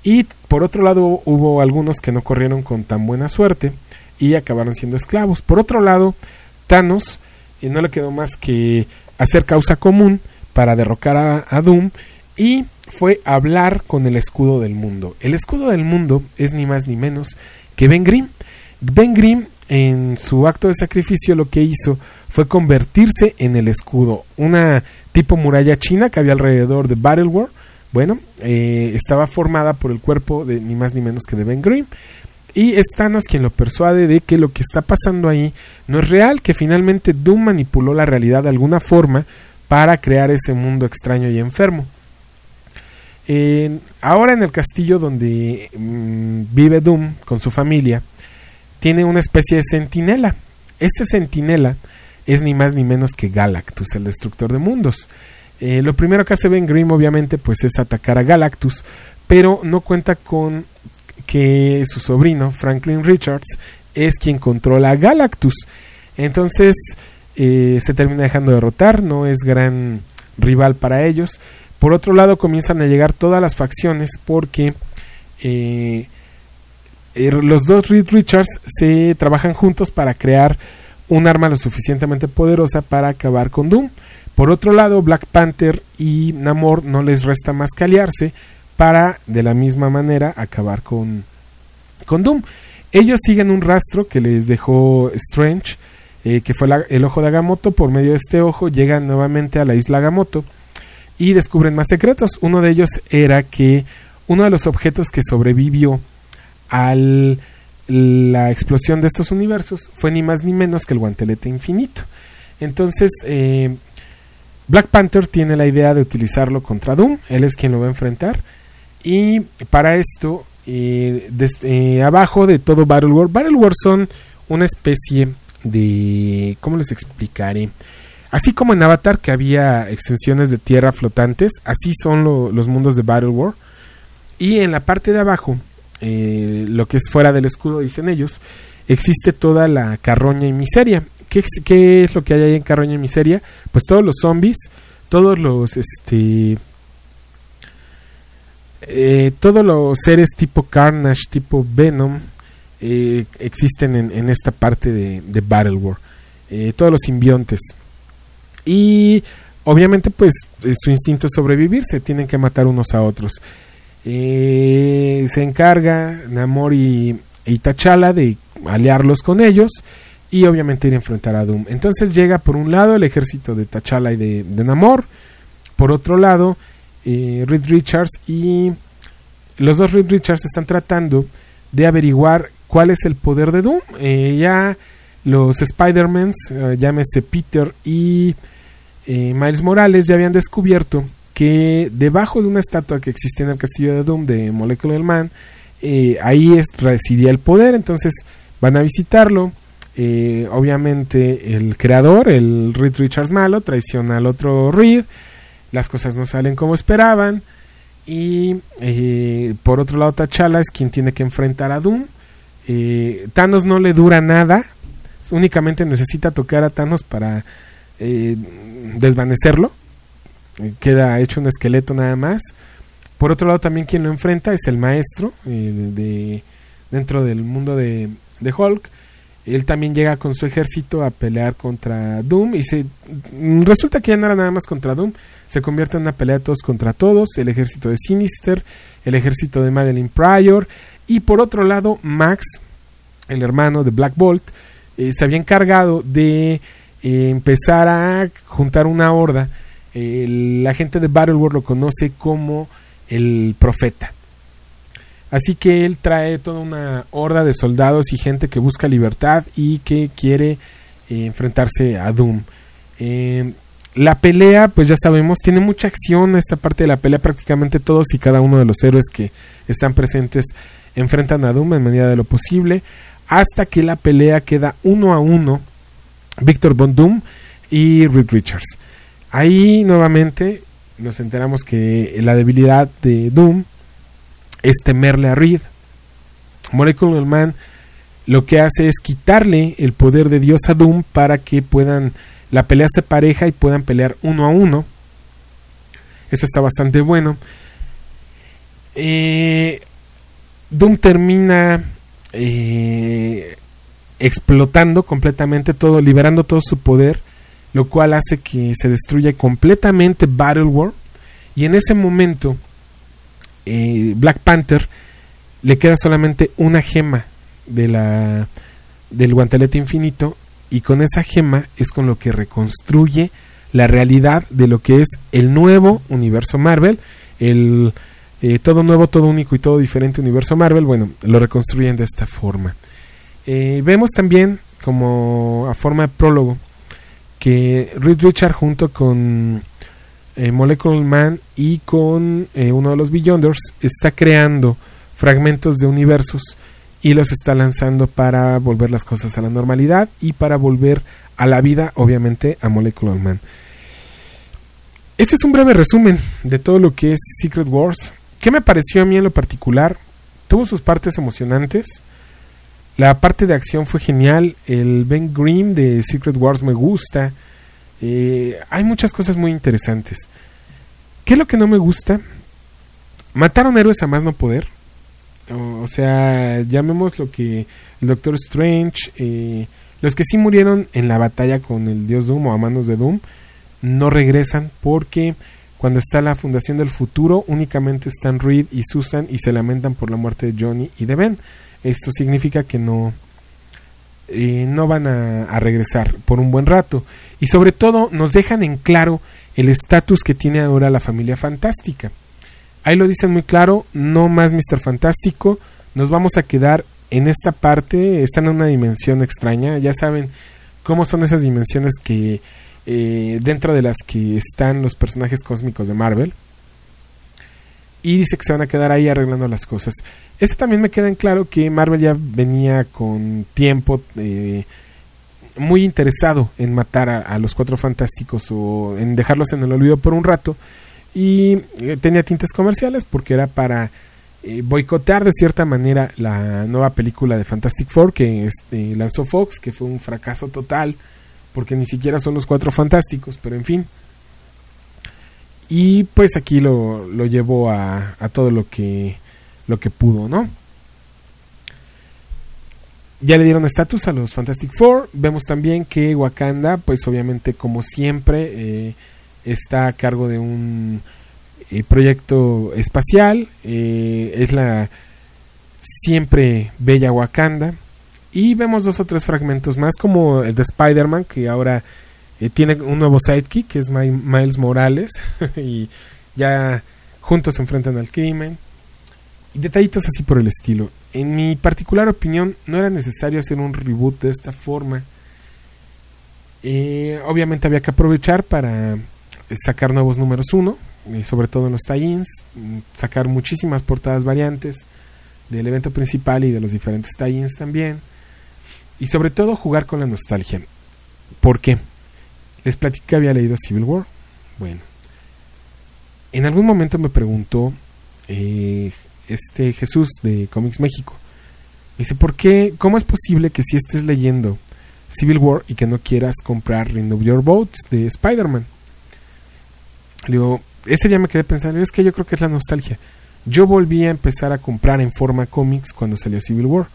Y por otro lado hubo algunos que no corrieron con tan buena suerte y acabaron siendo esclavos. Por otro lado, Thanos eh, no le quedó más que hacer causa común para derrocar a, Doom y fue hablar con el escudo del mundo. El escudo del mundo es ni más ni menos que Ben Grimm. Ben Grimm en su acto de sacrificio lo que hizo fue convertirse en el escudo, una tipo muralla china que había alrededor de Battlewar. Bueno, eh, estaba formada por el cuerpo de ni más ni menos que de Ben Grimm. Y es Thanos quien lo persuade de que lo que está pasando ahí no es real, que finalmente Doom manipuló la realidad de alguna forma para crear ese mundo extraño y enfermo. En- ahora en el castillo donde mm, vive Doom con su familia, tiene una especie de centinela. Este centinela es ni más ni menos que Galactus, el destructor de mundos. Eh, lo primero que hace Ben Grimm, obviamente, pues es atacar a Galactus, pero no cuenta con que su sobrino, Franklin Richards, es quien controla Galactus. Entonces eh, se termina dejando derrotar, no es gran rival para ellos. Por otro lado, comienzan a llegar todas las facciones porque eh, eh, los dos Richards se trabajan juntos para crear un arma lo suficientemente poderosa para acabar con Doom. Por otro lado, Black Panther y Namor no les resta más que aliarse para de la misma manera acabar con, con Doom. Ellos siguen un rastro que les dejó Strange, eh, que fue el ojo de Agamotto. Por medio de este ojo llegan nuevamente a la isla Agamotto y descubren más secretos. Uno de ellos era que uno de los objetos que sobrevivió a la explosión de estos universos fue ni más ni menos que el guantelete infinito. Entonces, eh, Black Panther tiene la idea de utilizarlo contra Doom, él es quien lo va a enfrentar. Y para esto, eh, eh, abajo de todo Battle War, Battle War son una especie de... ¿Cómo les explicaré? Así como en Avatar que había extensiones de tierra flotantes, así son lo- los mundos de Battle War. Y en la parte de abajo, eh, lo que es fuera del escudo, dicen ellos, existe toda la carroña y miseria. ¿Qué, qué es lo que hay ahí en carroña y miseria? Pues todos los zombies, todos los, este, eh, todos los seres tipo Carnage, tipo Venom, eh, existen en, en esta parte de, Battle War. Eh, todos los simbiontes. Y obviamente, pues su instinto es sobrevivir, se tienen que matar unos a otros. Se encarga Namor y, y T'Challa de aliarlos con ellos y obviamente ir a enfrentar a Doom. Entonces llega por un lado el ejército de T'Challa y de Namor, por otro lado eh, Reed Richards y los dos Reed Richards están tratando de averiguar cuál es el poder de Doom. Eh, ya los Spider-Mans, eh, llámese Peter y Miles Morales, ya habían descubierto que debajo de una estatua que existe en el castillo de Doom de Molecular Man, ahí es, residía el poder, entonces van a visitarlo. Obviamente el creador, el Reed Richards malo, traiciona al otro Reed, las cosas no salen como esperaban y eh, por otro lado T'Challa es quien tiene que enfrentar a Doom. Eh, Thanos no le dura nada, únicamente necesita tocar a Thanos para eh, desvanecerlo. Eh, queda hecho un esqueleto nada más. Por otro lado, también quien lo enfrenta es el maestro de, dentro del mundo de, de Hulk. Él también llega con su ejército a pelear contra Doom y se mm, resulta que ya no era nada más contra Doom, se convierte en una pelea de todos contra todos, el ejército de Sinister, el ejército de Madeline Pryor y por otro lado Max, el hermano de Black Bolt, eh, se había encargado de eh, empezar a juntar una horda. La gente de Battleworld lo conoce como el profeta. Así que él trae toda una horda de soldados y gente que busca libertad y que quiere eh, enfrentarse a Doom. Eh, la pelea, pues ya sabemos, tiene mucha acción. Esta parte de la pelea, prácticamente todos y cada uno de los héroes que están presentes enfrentan a Doom en medida de lo posible. Hasta que la pelea queda uno a uno. Víctor Von Doom y Reed Richards. Ahí nuevamente nos enteramos que la debilidad de Doom es temerle a Reed. Molecular Man lo que hace es quitarle el poder de Dios a Doom para que puedan la pelea se pareja y puedan pelear uno a uno. Eso está bastante bueno. Eh, Doom termina eh, explotando completamente todo, liberando todo su poder, lo cual hace que se destruya completamente Battle War. Y en ese momento eh, Black Panther le queda solamente una gema de la del guantelete infinito y con esa gema es con lo que reconstruye la realidad de lo que es el nuevo universo Marvel, el eh, todo nuevo, todo único y todo diferente universo Marvel, bueno, lo reconstruyen de esta forma. Eh, vemos también como a forma de prólogo que Reed Richard junto con eh, Molecule Man y con eh, uno de los Beyonders está creando fragmentos de universos y los está lanzando para volver las cosas a la normalidad y para volver a la vida, obviamente, a Molecular Man. Este es un breve resumen de todo lo que es Secret Wars. ¿Qué me pareció a mí en lo particular? Tuvo sus partes emocionantes. La parte de acción fue genial. El Ben Grimm de Secret Wars me gusta. Eh, hay muchas cosas muy interesantes. ¿Qué es lo que no me gusta? Mataron héroes a más no poder. O, sea, llamemos lo que el Doctor Strange, eh, los que sí murieron en la batalla con el Dios Doom o a manos de Doom, no regresan porque cuando está la Fundación del Futuro únicamente están Reed y Susan y se lamentan por la muerte de Johnny y de Ben. Esto significa que no, eh, no van a, regresar por un buen rato. Y sobre todo nos dejan en claro el estatus que tiene ahora la familia fantástica. Ahí lo dicen muy claro, no más Mr. Fantástico, nos vamos a quedar en esta parte, están en una dimensión extraña, ya saben cómo son esas dimensiones que eh, dentro de las que están los personajes cósmicos de Marvel. Y dice que se van a quedar ahí arreglando las cosas. Esto también me queda en claro que Marvel ya venía con tiempo eh, muy interesado en matar a, los cuatro fantásticos o en dejarlos en el olvido por un rato. Y eh, tenía tintes comerciales porque era para eh, boicotear de cierta manera la nueva película de Fantastic Four que este, lanzó Fox, que fue un fracaso total porque ni siquiera son los cuatro fantásticos, pero en fin. Y pues aquí lo, lo llevó a, a todo lo que, lo que pudo, ¿no? Ya le dieron estatus a los Fantastic Four. Vemos también que Wakanda, pues obviamente como siempre, eh, está a cargo de un eh, proyecto espacial. Eh, es la siempre bella Wakanda. Y vemos dos o tres fragmentos más, como el de Spider-Man, que ahora eh, tiene un nuevo sidekick, que es Miles Morales. <laughs> y ya juntos se enfrentan al crimen. Y detallitos así por el estilo. En mi particular opinión, no era necesario hacer un reboot de esta forma. Eh, obviamente había que aprovechar para sacar nuevos números 1, eh, sobre todo en los tie-ins, sacar muchísimas portadas variantes del evento principal y de los diferentes tie-ins también. Y sobre todo jugar con la nostalgia. ¿Por qué? Les platiqué que había leído Civil War. Bueno, en algún momento me preguntó eh, este Jesús de Comics México. Me dice, ¿por qué? ¿Cómo es posible que si estés leyendo Civil War y que no quieras comprar Renew Your Boats de Spider-Man? Le digo, ese día me quedé pensando, es que yo creo que es la nostalgia. Yo volví a empezar a comprar en forma cómics cuando salió Civil War.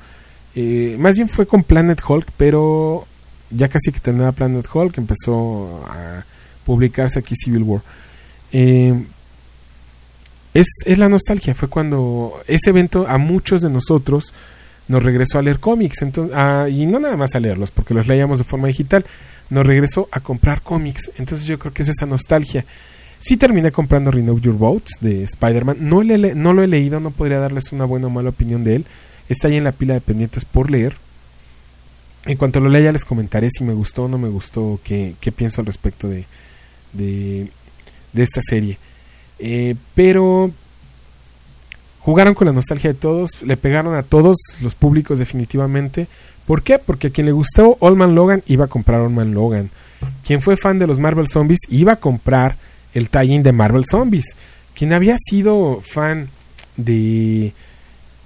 Eh, más bien fue con Planet Hulk, pero ya casi que terminaba Planet Hulk, empezó a publicarse aquí Civil War. Eh, es, es, la nostalgia, fue cuando ese evento a muchos de nosotros nos regresó a leer cómics, entonces, y no nada más a leerlos, porque los leíamos de forma digital, nos regresó a comprar cómics, entonces yo creo que es esa nostalgia. Sí terminé comprando Renew Your Boats de Spider-Man, no, le, no lo he leído, no podría darles una buena o mala opinión de él, está ahí en la pila de pendientes por leer. En cuanto lo lea ya les comentaré si me gustó o no me gustó, qué, pienso al respecto de, esta serie. Eh, pero jugaron con la nostalgia de todos, le pegaron a todos los públicos definitivamente. ¿Por qué? Porque a quien le gustó Old Man Logan iba a comprar Old Man Logan. Quien fue fan de los Marvel Zombies iba a comprar el tie-in de Marvel Zombies. Quien había sido fan de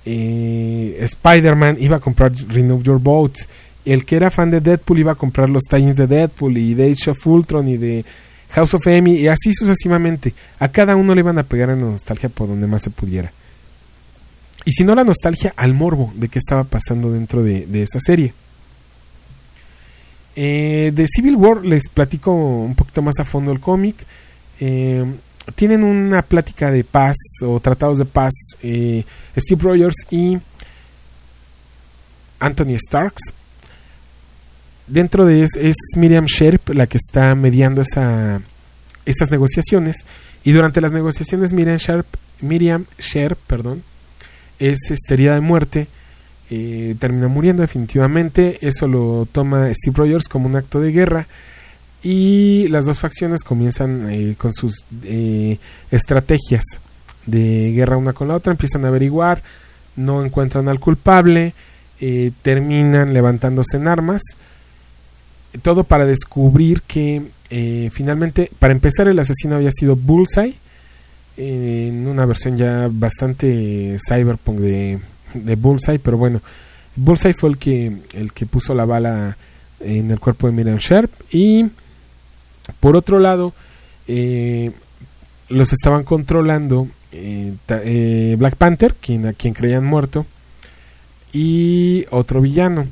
eh, Spider-Man iba a comprar Renew Your Boats. El que era fan de Deadpool iba a comprar los tie-ins de Deadpool y de Age of Ultron y de House of M y así sucesivamente. A cada uno le iban a pegar en la nostalgia por donde más se pudiera. Y si no la nostalgia, al morbo de qué estaba pasando dentro de, de esa serie. Eh, de Civil War les platico un poquito más a fondo el cómic. Eh, tienen una plática de paz o tratados de paz eh, Steve Rogers y Anthony Starks. Dentro de es, es Miriam Sherp la que está mediando esa, esas negociaciones. Y durante las negociaciones Miriam Sharp, Miriam Sherp, perdón, es este, herida de muerte, eh, termina muriendo definitivamente, eso lo toma Steve Rogers como un acto de guerra. Y las dos facciones comienzan eh, con sus eh, estrategias de guerra una con la otra, empiezan a averiguar, no encuentran al culpable, eh, terminan levantándose en armas, todo para descubrir que eh, finalmente, para empezar, el asesino había sido Bullseye, eh, en una versión ya bastante cyberpunk de, de Bullseye, pero bueno, Bullseye fue el que, el que puso la bala en el cuerpo de Miriam Sharp y por otro lado eh, los estaban controlando Black Panther, quien, a quien creían muerto, y otro villano.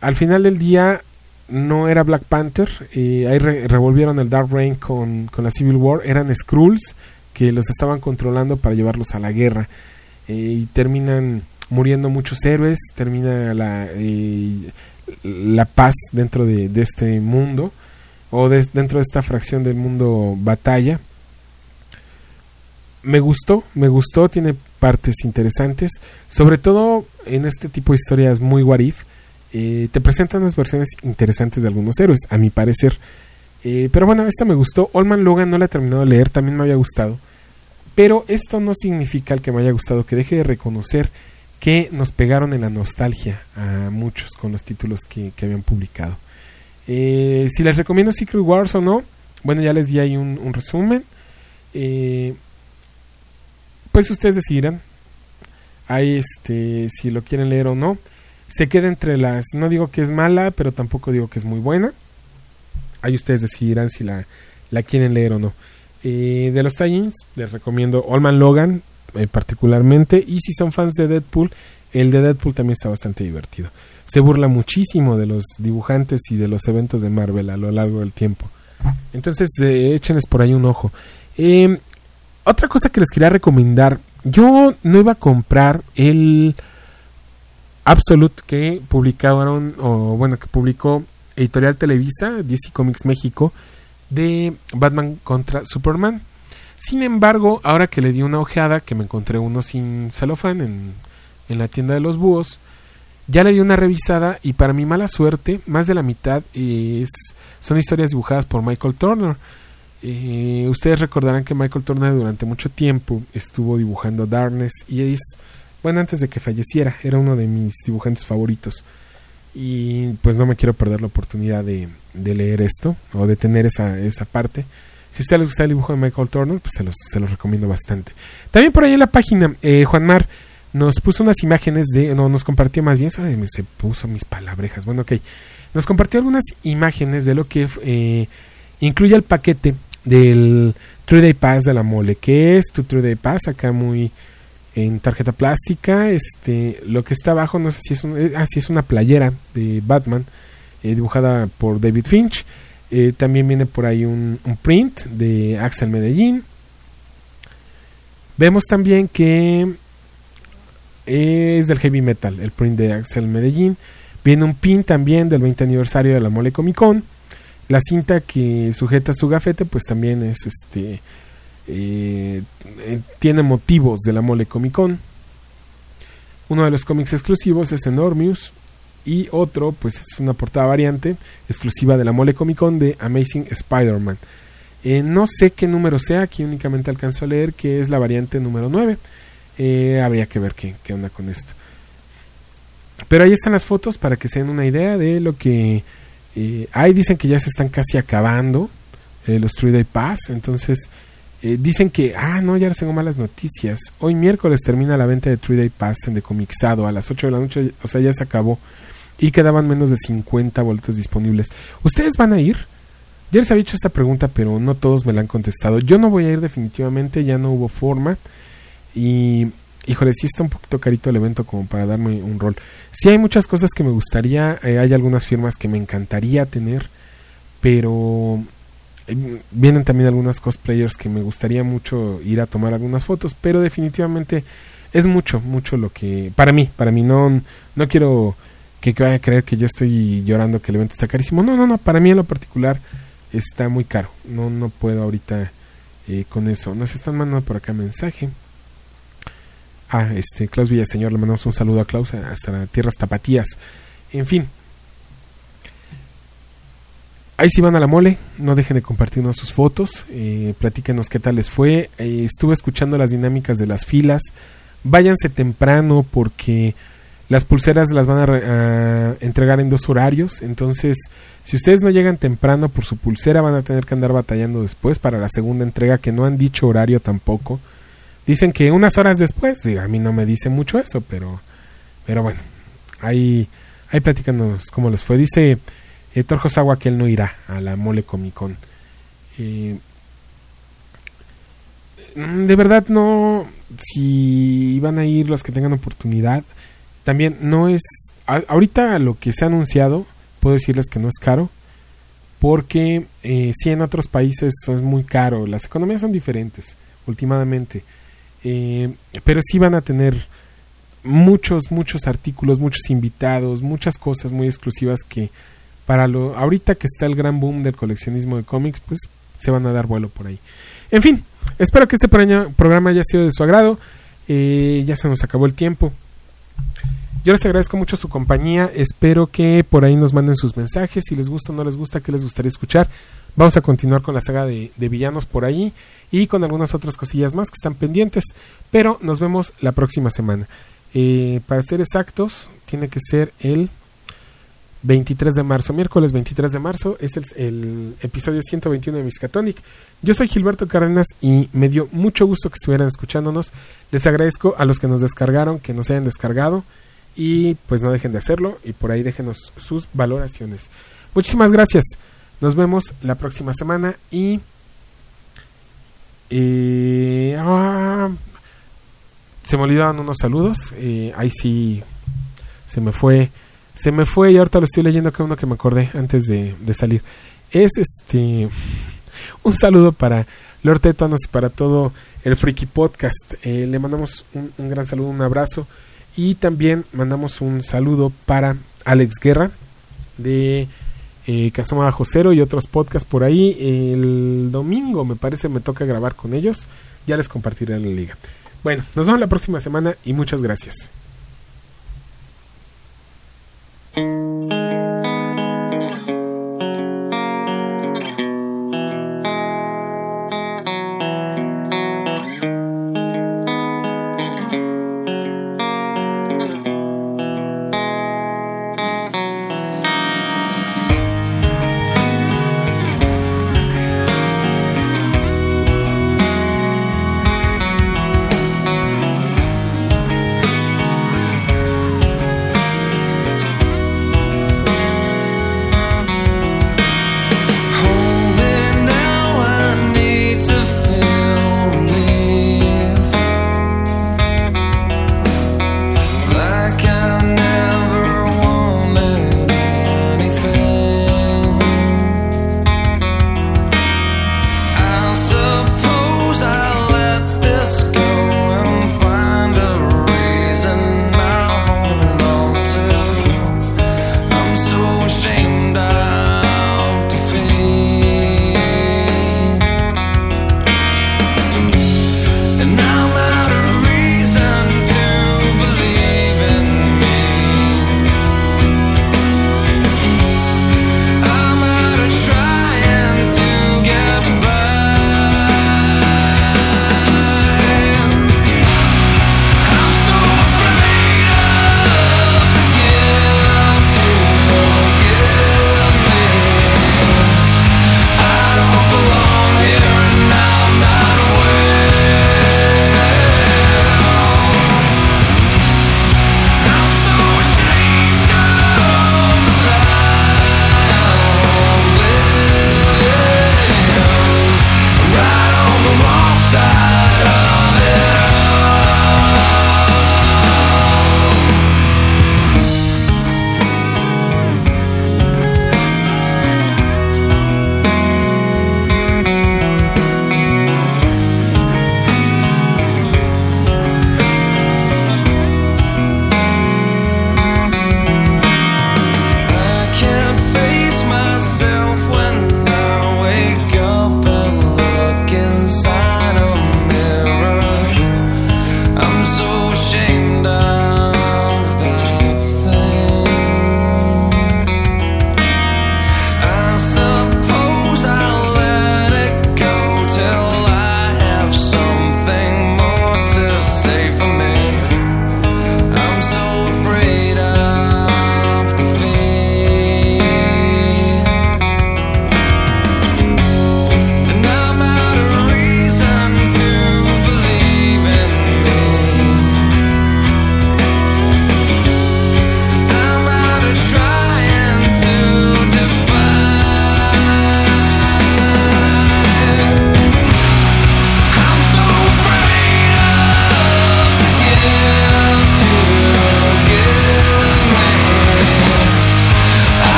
Al final del día no era Black Panther, eh, ahí re- revolvieron el Dark Reign con, con la Civil War, eran Skrulls que los estaban controlando para llevarlos a la guerra. Eh, y terminan muriendo muchos héroes, termina la, eh, la paz dentro de, este mundo o de- dentro de esta fracción del mundo batalla. Me gustó, me gustó, tiene partes interesantes, sobre todo en este tipo de historias muy what if, eh, te presentan unas versiones interesantes de algunos héroes, a mi parecer. Eh, pero bueno, esta me gustó. Olman Logan no la he terminado de leer, también me había gustado. Pero esto no significa el que me haya gustado, que deje de reconocer que nos pegaron en la nostalgia a muchos con los títulos que, habían publicado. Eh, si les recomiendo Secret Wars o no, bueno, ya les di ahí un, un resumen. Eh, pues ustedes decidirán. Ahí, este, si lo quieren leer o no. Se queda entre las. No digo que es mala, pero tampoco digo que es muy buena. Ahí ustedes decidirán si la, la quieren leer o no. Eh, de los tie les recomiendo Allman Logan, eh, particularmente. Y si son fans de Deadpool, el de Deadpool también está bastante divertido. Se burla muchísimo de los dibujantes y de los eventos de Marvel a lo largo del tiempo. Entonces, eh, échenles por ahí un ojo. Eh, otra cosa que les quería recomendar. Yo no iba a comprar el Absolute que publicaron, o bueno, que publicó Editorial Televisa, DC Comics México, de Batman contra Superman. Sin embargo, ahora que le di una ojeada, que me encontré uno sin celofán en, en la tienda de los búhos, ya le di una revisada y para mi mala suerte, más de la mitad es, son historias dibujadas por Michael Turner. Eh, ustedes recordarán que Michael Turner durante mucho tiempo estuvo dibujando Darkness y es, bueno, antes de que falleciera, era uno de mis dibujantes favoritos. Y pues no me quiero perder la oportunidad de, leer esto o de tener esa, esa parte. Si a ustedes les gusta el dibujo de Michael Turner, pues se los, recomiendo bastante. También por ahí en la página, eh, Juan Mar nos puso unas imágenes de, no, nos compartió más bien, ay, se puso mis palabrejas. Bueno, ok. Nos compartió algunas imágenes de lo que eh, incluye el paquete del True Day Pass de la mole. que es tu True Day Pass? Acá muy en tarjeta plástica. Este, lo que está abajo, no sé si es, un, eh, ah, es una playera de Batman eh, dibujada por David Finch. Eh, también viene por ahí un, un print de Axel Medellín. Vemos también que es del heavy metal, el print de Axel Medellín. Viene un pin también del 20 aniversario de la Mole Comic Con. La cinta que sujeta su gafete, pues también es este. Eh, eh, tiene motivos de la Mole Comic Con. Uno de los cómics exclusivos es Enormius. Y otro, pues es una portada variante exclusiva de la Mole Comic Con de Amazing Spider-Man. Eh, no sé qué número sea, aquí únicamente alcanzo a leer que es la variante número 9. Eh, habría que ver qué, qué onda con esto. Pero ahí están las fotos para que se den una idea de lo que eh, hay. Dicen que ya se están casi acabando los 3 Day Pass. Entonces eh, dicen que, ah, no, ya les tengo malas noticias. Hoy miércoles termina la venta de 3 Day Pass en Decomixado a las 8 de la noche. O sea, ya se acabó. Y quedaban menos de 50 boletos disponibles. ¿Ustedes van a ir? Ya les había hecho esta pregunta, pero no todos me la han contestado. Yo no voy a ir definitivamente, ya no hubo forma. Y, híjole, sí está un poquito carito el evento como para darme un rol. Sí hay muchas cosas que me gustaría, eh, hay algunas firmas que me encantaría tener, pero vienen también algunas cosplayers que me gustaría mucho ir a tomar algunas fotos, pero definitivamente es mucho, mucho lo que para mí, para mí no no quiero que vayan a creer que yo estoy llorando que el evento está carísimo. No, no, no, para mí en lo particular está muy caro. No no puedo ahorita eh, con eso. Nos están mandando por acá mensaje. Ah, este, Klaus Villaseñor, le mandamos un saludo a Klaus hasta Tierras Tapatías. En fin. Ahí sí van a la mole, no dejen de compartirnos sus fotos, eh, platíquenos qué tal les fue. Eh, estuve escuchando las dinámicas de las filas. Váyanse temprano porque las pulseras las van a, a entregar en dos horarios. Entonces, si ustedes no llegan temprano por su pulsera, van a tener que andar batallando después para la segunda entrega, que no han dicho horario tampoco. Dicen que unas horas después, a mí no me dice mucho eso, pero, pero bueno, ahí, ahí platícanos cómo les fue. Dice eh, Torjo Sawa que él no irá a la Mole Comic Con. Eh, de verdad no, si van a ir los que tengan oportunidad, también no es, a- ahorita lo que se ha anunciado, puedo decirles que no es caro, porque eh, sí en otros países es muy caro, las economías son diferentes, últimamente, eh, pero sí van a tener muchos, muchos artículos, muchos invitados, muchas cosas muy exclusivas que para lo ahorita que está el gran boom del coleccionismo de cómics, pues se van a dar vuelo por ahí. En fin, espero que este programa haya sido de su agrado. Eh, ya se nos acabó el tiempo. Yo les agradezco mucho su compañía. Espero que por ahí nos manden sus mensajes. Si les gusta o no les gusta, qué les gustaría escuchar. Vamos a continuar con la saga de, de villanos por ahí y con algunas otras cosillas más que están pendientes. Pero nos vemos la próxima semana. Eh, para ser exactos, tiene que ser el 23 de marzo, miércoles 23 de marzo, es el, el episodio 121 de Miskatonic. Yo soy Gilberto Cárdenas y me dio mucho gusto que estuvieran escuchándonos. Les agradezco a los que nos descargaron, que nos hayan descargado y pues no dejen de hacerlo y por ahí déjenos sus valoraciones. Muchísimas gracias. Nos vemos la próxima semana y... eh, ah, se me olvidaron unos saludos. eh, ahí sí se me fue se me fue y ahorita lo estoy leyendo que uno que me acordé antes de, de salir. Es este un saludo para Lord Tetanos y para todo el Freaky Podcast. Eh, le mandamos un, un gran saludo, un abrazo. Y también mandamos un saludo para Alex Guerra de eh, Casoma Bajo Cero y otros podcasts por ahí. El domingo me parece me toca grabar con ellos. Ya les compartiré la liga. Bueno, nos vemos la próxima semana y muchas gracias. Thank you.